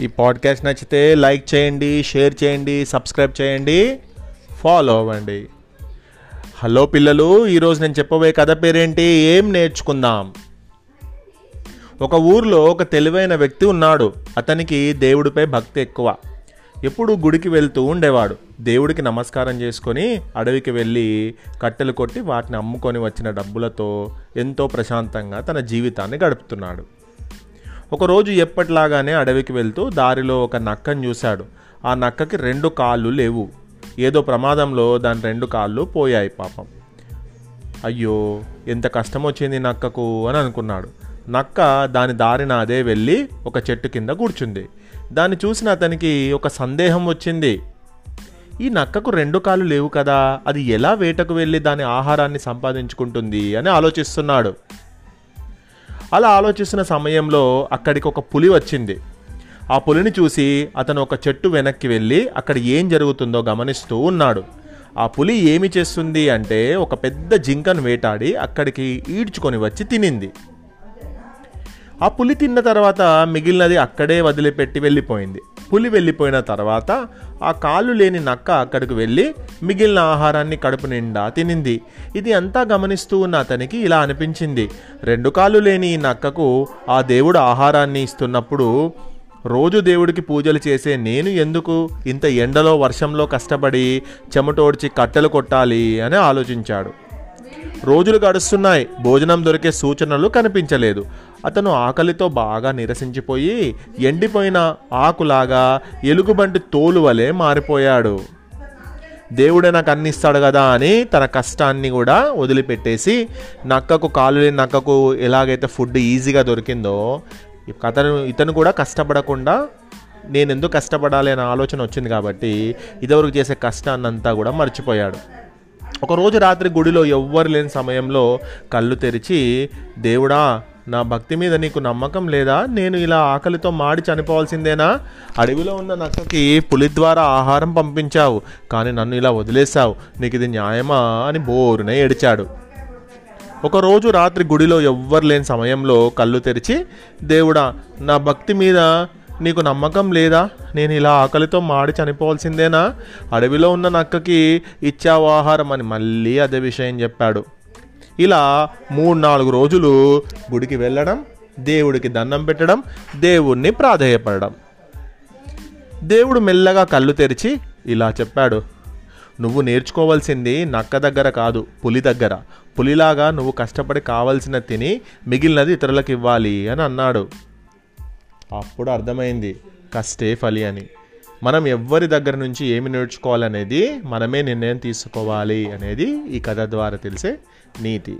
ఈ పాడ్కాస్ట్ నచ్చితే లైక్ చేయండి షేర్ చేయండి సబ్స్క్రైబ్ చేయండి ఫాలో అవ్వండి. హలో పిల్లలు ఈరోజు నేను చెప్పబోయే కథ పేరేంటి? ఏం నేర్చుకుందాం? ఒక ఊర్లో ఒక తెలివైన వ్యక్తి ఉన్నాడు. అతనికి దేవుడిపై భక్తి ఎక్కువ. ఎప్పుడు గుడికి వెళ్తూ ఉండేవాడు. దేవుడికి నమస్కారం చేసుకొని అడవికి వెళ్ళి కట్టెలు కొట్టి వాటిని అమ్ముకొని వచ్చిన డబ్బులతో ఎంతో ప్రశాంతంగా తన జీవితాన్ని గడుపుతున్నాడు. ఒకరోజు ఎప్పటిలాగానే అడవికి వెళ్తూ దారిలో ఒక నక్కను చూశాడు. ఆ నక్కకి రెండు కాళ్ళు లేవు. ఏదో ప్రమాదంలో దాని రెండు కాళ్ళు పోయాయి పాపం. అయ్యో ఎంత కష్టం వచ్చింది నక్కకు అని అనుకున్నాడు. నక్క దాని దారిన అదే వెళ్ళి ఒక చెట్టు కింద కూర్చుంది. దాన్ని చూసిన అతనికి ఒక సందేహం వచ్చింది. ఈ నక్కకు రెండు కాళ్ళు లేవు కదా అది ఎలా వేటకు వెళ్ళి దాని ఆహారాన్ని సంపాదించుకుంటుంది అని ఆలోచిస్తున్నాడు. అలా ఆలోచిస్తున్న సమయంలో అక్కడికి ఒక పులి వచ్చింది. ఆ పులిని చూసి అతను ఒక చెట్టు వెనక్కి వెళ్ళి అక్కడ ఏం జరుగుతుందో గమనిస్తూ ఉన్నాడు. ఆ పులి ఏమి చేస్తుంది అంటే ఒక పెద్ద జింకను వేటాడి అక్కడికి ఈడ్చుకొని వచ్చి తినింది. ఆ పులి తిన్న తర్వాత మిగిలినది అక్కడే వదిలిపెట్టి వెళ్ళిపోయింది. పులి వెళ్ళిపోయిన తర్వాత ఆ కాళ్ళు లేని నక్క అక్కడికి వెళ్ళి మిగిలిన ఆహారాన్ని కడుపు నిండా తినింది. ఇది అంతా గమనిస్తూ ఉన్న అతనికి ఇలా అనిపించింది. రెండు కాళ్ళు లేని ఈ నక్కకు ఆ దేవుడు ఆహారాన్ని ఇస్తున్నప్పుడు రోజు దేవుడికి పూజలు చేసే నేను ఎందుకు? ఇంత ఎండలో వర్షంలో కష్టపడి చెమటోడ్చి కట్టెలు కొట్టాలి అని ఆలోచించాడు. రోజులు గడుస్తున్నాయి. భోజనం దొరికే సూచనలు కనిపించలేదు. అతను ఆకలితో బాగా నిరసించిపోయి ఎండిపోయిన ఆకులాగా ఎలుగుబంటి తోలు వలె మారిపోయాడు. దేవుడే నాకు అన్ని ఇస్తాడు కదా అని తన కష్టాన్ని కూడా వదిలిపెట్టేసి నక్కకు కాలు లేని నక్కకు ఎలాగైతే ఫుడ్ ఈజీగా దొరికిందో అతను ఇతను కూడా కష్టపడకుండా నేను ఎందుకు కష్టపడాలి అనే ఆలోచన వచ్చింది కాబట్టి ఇదివరకు చేసే కష్టాన్నంతా కూడా మర్చిపోయాడు. ఒకరోజు రాత్రి గుడిలో ఎవ్వరు లేని సమయంలో కళ్ళు తెరిచి దేవుడా నా భక్తి మీద నీకు నమ్మకం లేదా? నేను ఇలా ఆకలితో మాడి చనిపోవాల్సిందేనా? అడవిలో ఉన్న నక్కకి పులి ద్వారా ఆహారం పంపించావు కానీ నన్ను ఇలా వదిలేశావు. నీకు ఇది న్యాయమా? అని బోరునే ఏడిచాడు. ఒకరోజు రాత్రి గుడిలో ఎవ్వరు లేని సమయంలో కళ్ళు తెరిచి దేవుడా నా భక్తి మీద నీకు నమ్మకం లేదా? నేను ఇలా ఆకలితో మాడి చనిపోవాల్సిందేనా? అడవిలో ఉన్న నక్కకి ఇచ్చావు ఆహారం అని మళ్ళీ అదే విషయం చెప్పాడు. ఇలా మూడు నాలుగు రోజులు గుడికి వెళ్ళడం దేవుడికి దండం పెట్టడం దేవుణ్ణి ప్రాధేయపడడం. దేవుడు మెల్లగా కళ్ళు తెరిచి ఇలా చెప్పాడు. నువ్వు నేర్చుకోవాల్సింది నక్క దగ్గర కాదు పులి దగ్గర. పులిలాగా నువ్వు కష్టపడి కావలసిన తిని మిగిలినది ఇతరులకు ఇవ్వాలి అని అన్నాడు. అప్పుడు అర్థమైంది కష్టే ఫలి అని. మనం ఎవ్వరి దగ్గర నుంచి ఏమి నేర్చుకోవాలనేది మనమే నిర్ణయం తీసుకోవాలి అనేది ఈ కథ ద్వారా తెలిసే నీతి.